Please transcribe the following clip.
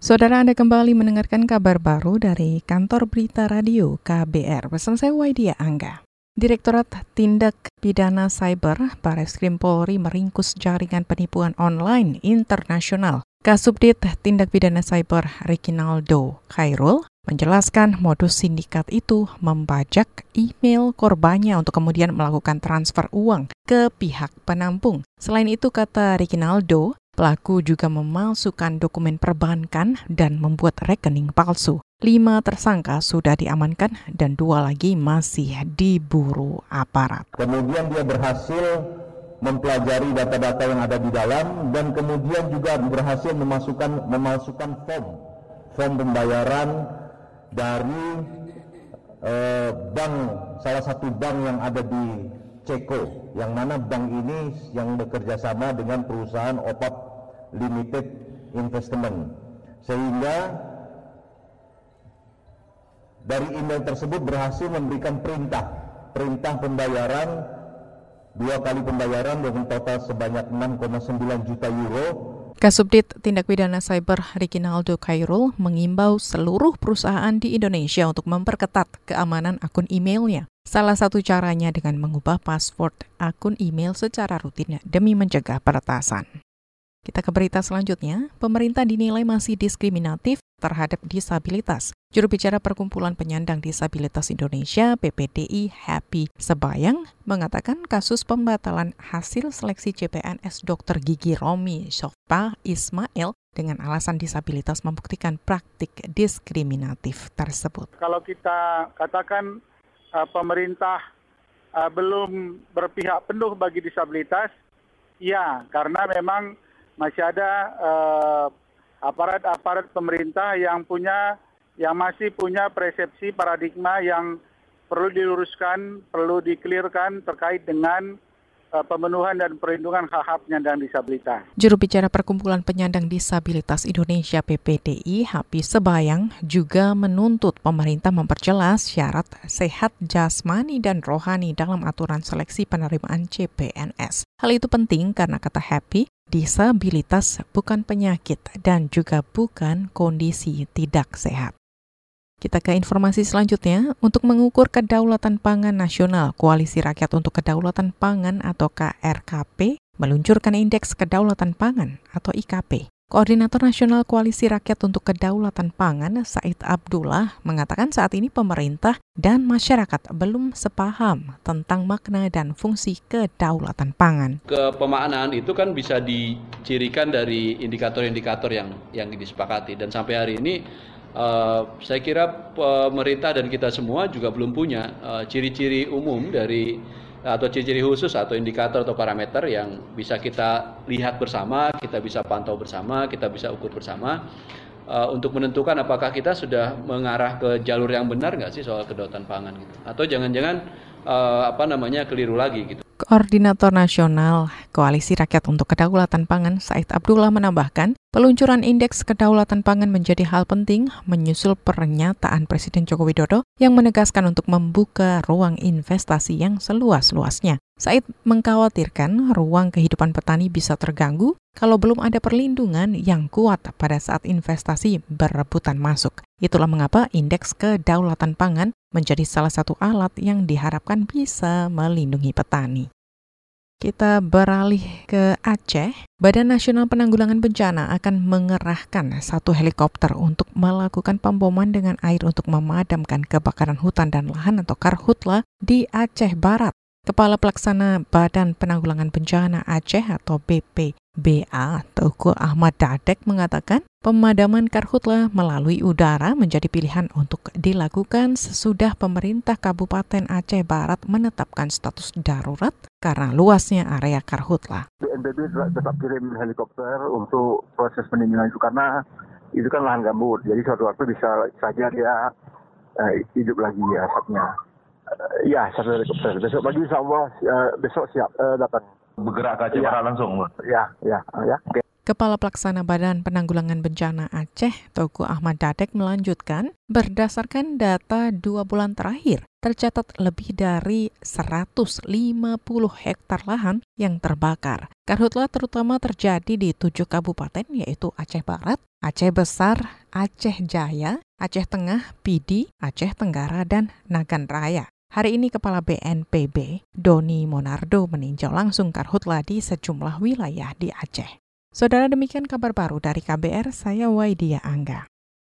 Saudara Anda kembali mendengarkan kabar baru dari kantor berita radio KBR. Bersama saya Waidia Angga. Direktorat Tindak Pidana Cyber Baris Krim Polri meringkus jaringan penipuan online internasional. Kasubdit Tindak Pidana Cyber Rikinaldo Khairul menjelaskan modus sindikat itu membajak email korbannya untuk kemudian melakukan transfer uang ke pihak penampung. Selain itu, kata Rikinaldo, Pelaku juga memalsukan dokumen perbankan dan membuat rekening palsu. Lima tersangka sudah diamankan dan dua lagi masih diburu aparat. Kemudian dia berhasil mempelajari data-data yang ada di dalam dan kemudian juga berhasil memasukkan memasukkan form form pembayaran dari eh, bank salah satu bank yang ada di Ceko yang mana bank ini yang bekerja sama dengan perusahaan opat limited investment sehingga dari email tersebut berhasil memberikan perintah perintah pembayaran dua kali pembayaran dengan total sebanyak 6,9 juta euro Kasubdit Tindak Pidana Cyber Rikinaldo Khairul mengimbau seluruh perusahaan di Indonesia untuk memperketat keamanan akun emailnya. Salah satu caranya dengan mengubah password akun email secara rutin demi mencegah peretasan. Kita ke berita selanjutnya. Pemerintah dinilai masih diskriminatif terhadap disabilitas. Juru bicara Perkumpulan Penyandang Disabilitas Indonesia (PPDI) Happy Sebayang mengatakan kasus pembatalan hasil seleksi CPNS Dr. Gigi Romi Sofpa Ismail dengan alasan disabilitas membuktikan praktik diskriminatif tersebut. Kalau kita katakan uh, pemerintah uh, belum berpihak penuh bagi disabilitas, ya karena memang masih ada uh, aparat-aparat pemerintah yang punya yang masih punya persepsi paradigma yang perlu diluruskan, perlu dikelirkan terkait dengan uh, pemenuhan dan perlindungan hak-hak penyandang disabilitas. Juru bicara Perkumpulan Penyandang Disabilitas Indonesia PPDI, Hapi Sebayang, juga menuntut pemerintah memperjelas syarat sehat jasmani dan rohani dalam aturan seleksi penerimaan CPNS. Hal itu penting karena kata Happy, disabilitas bukan penyakit dan juga bukan kondisi tidak sehat. Kita ke informasi selanjutnya. Untuk mengukur kedaulatan pangan nasional, Koalisi Rakyat untuk Kedaulatan Pangan atau KRKP meluncurkan Indeks Kedaulatan Pangan atau IKP. Koordinator Nasional Koalisi Rakyat untuk Kedaulatan Pangan, Said Abdullah, mengatakan saat ini pemerintah dan masyarakat belum sepaham tentang makna dan fungsi kedaulatan pangan. Kepemaknaan itu kan bisa dicirikan dari indikator-indikator yang yang disepakati dan sampai hari ini uh, saya kira pemerintah dan kita semua juga belum punya uh, ciri-ciri umum dari atau ciri-ciri khusus atau indikator atau parameter yang bisa kita lihat bersama, kita bisa pantau bersama, kita bisa ukur bersama uh, untuk menentukan apakah kita sudah mengarah ke jalur yang benar nggak sih soal kedaulatan pangan gitu, atau jangan-jangan uh, apa namanya keliru lagi gitu. Koordinator Nasional Koalisi Rakyat untuk Kedaulatan Pangan Said Abdullah menambahkan, peluncuran Indeks Kedaulatan Pangan menjadi hal penting menyusul pernyataan Presiden Joko Widodo yang menegaskan untuk membuka ruang investasi yang seluas-luasnya. Said mengkhawatirkan ruang kehidupan petani bisa terganggu kalau belum ada perlindungan yang kuat pada saat investasi berebutan masuk. Itulah mengapa indeks kedaulatan pangan menjadi salah satu alat yang diharapkan bisa melindungi petani. Kita beralih ke Aceh. Badan Nasional Penanggulangan Bencana akan mengerahkan satu helikopter untuk melakukan pemboman dengan air untuk memadamkan kebakaran hutan dan lahan atau karhutla di Aceh Barat. Kepala Pelaksana Badan Penanggulangan Bencana Aceh atau BPBA, Teuku Ahmad Dadek mengatakan pemadaman karhutla melalui udara menjadi pilihan untuk dilakukan sesudah pemerintah Kabupaten Aceh Barat menetapkan status darurat karena luasnya area karhutla. BNPB tetap kirim helikopter untuk proses penimbunan itu karena itu kan lahan gambut, jadi suatu waktu bisa saja dia eh, hidup lagi asapnya. Ya, satu helikopter. Besok pagi insya Allah uh, besok siap uh, datang. Bergerak ke Aceh ya. Barat langsung? Ya, ya, ya. Okay. Kepala Pelaksana Badan Penanggulangan Bencana Aceh, Togu Ahmad Dadek melanjutkan, berdasarkan data dua bulan terakhir, tercatat lebih dari 150 hektar lahan yang terbakar. Karhutlah terutama terjadi di tujuh kabupaten yaitu Aceh Barat, Aceh Besar, Aceh Jaya, Aceh Tengah, Pidi, Aceh Tenggara, dan Nagan Raya. Hari ini Kepala BNPB, Doni Monardo, meninjau langsung karhutla di sejumlah wilayah di Aceh. Saudara demikian kabar baru dari KBR, saya Waidia Angga.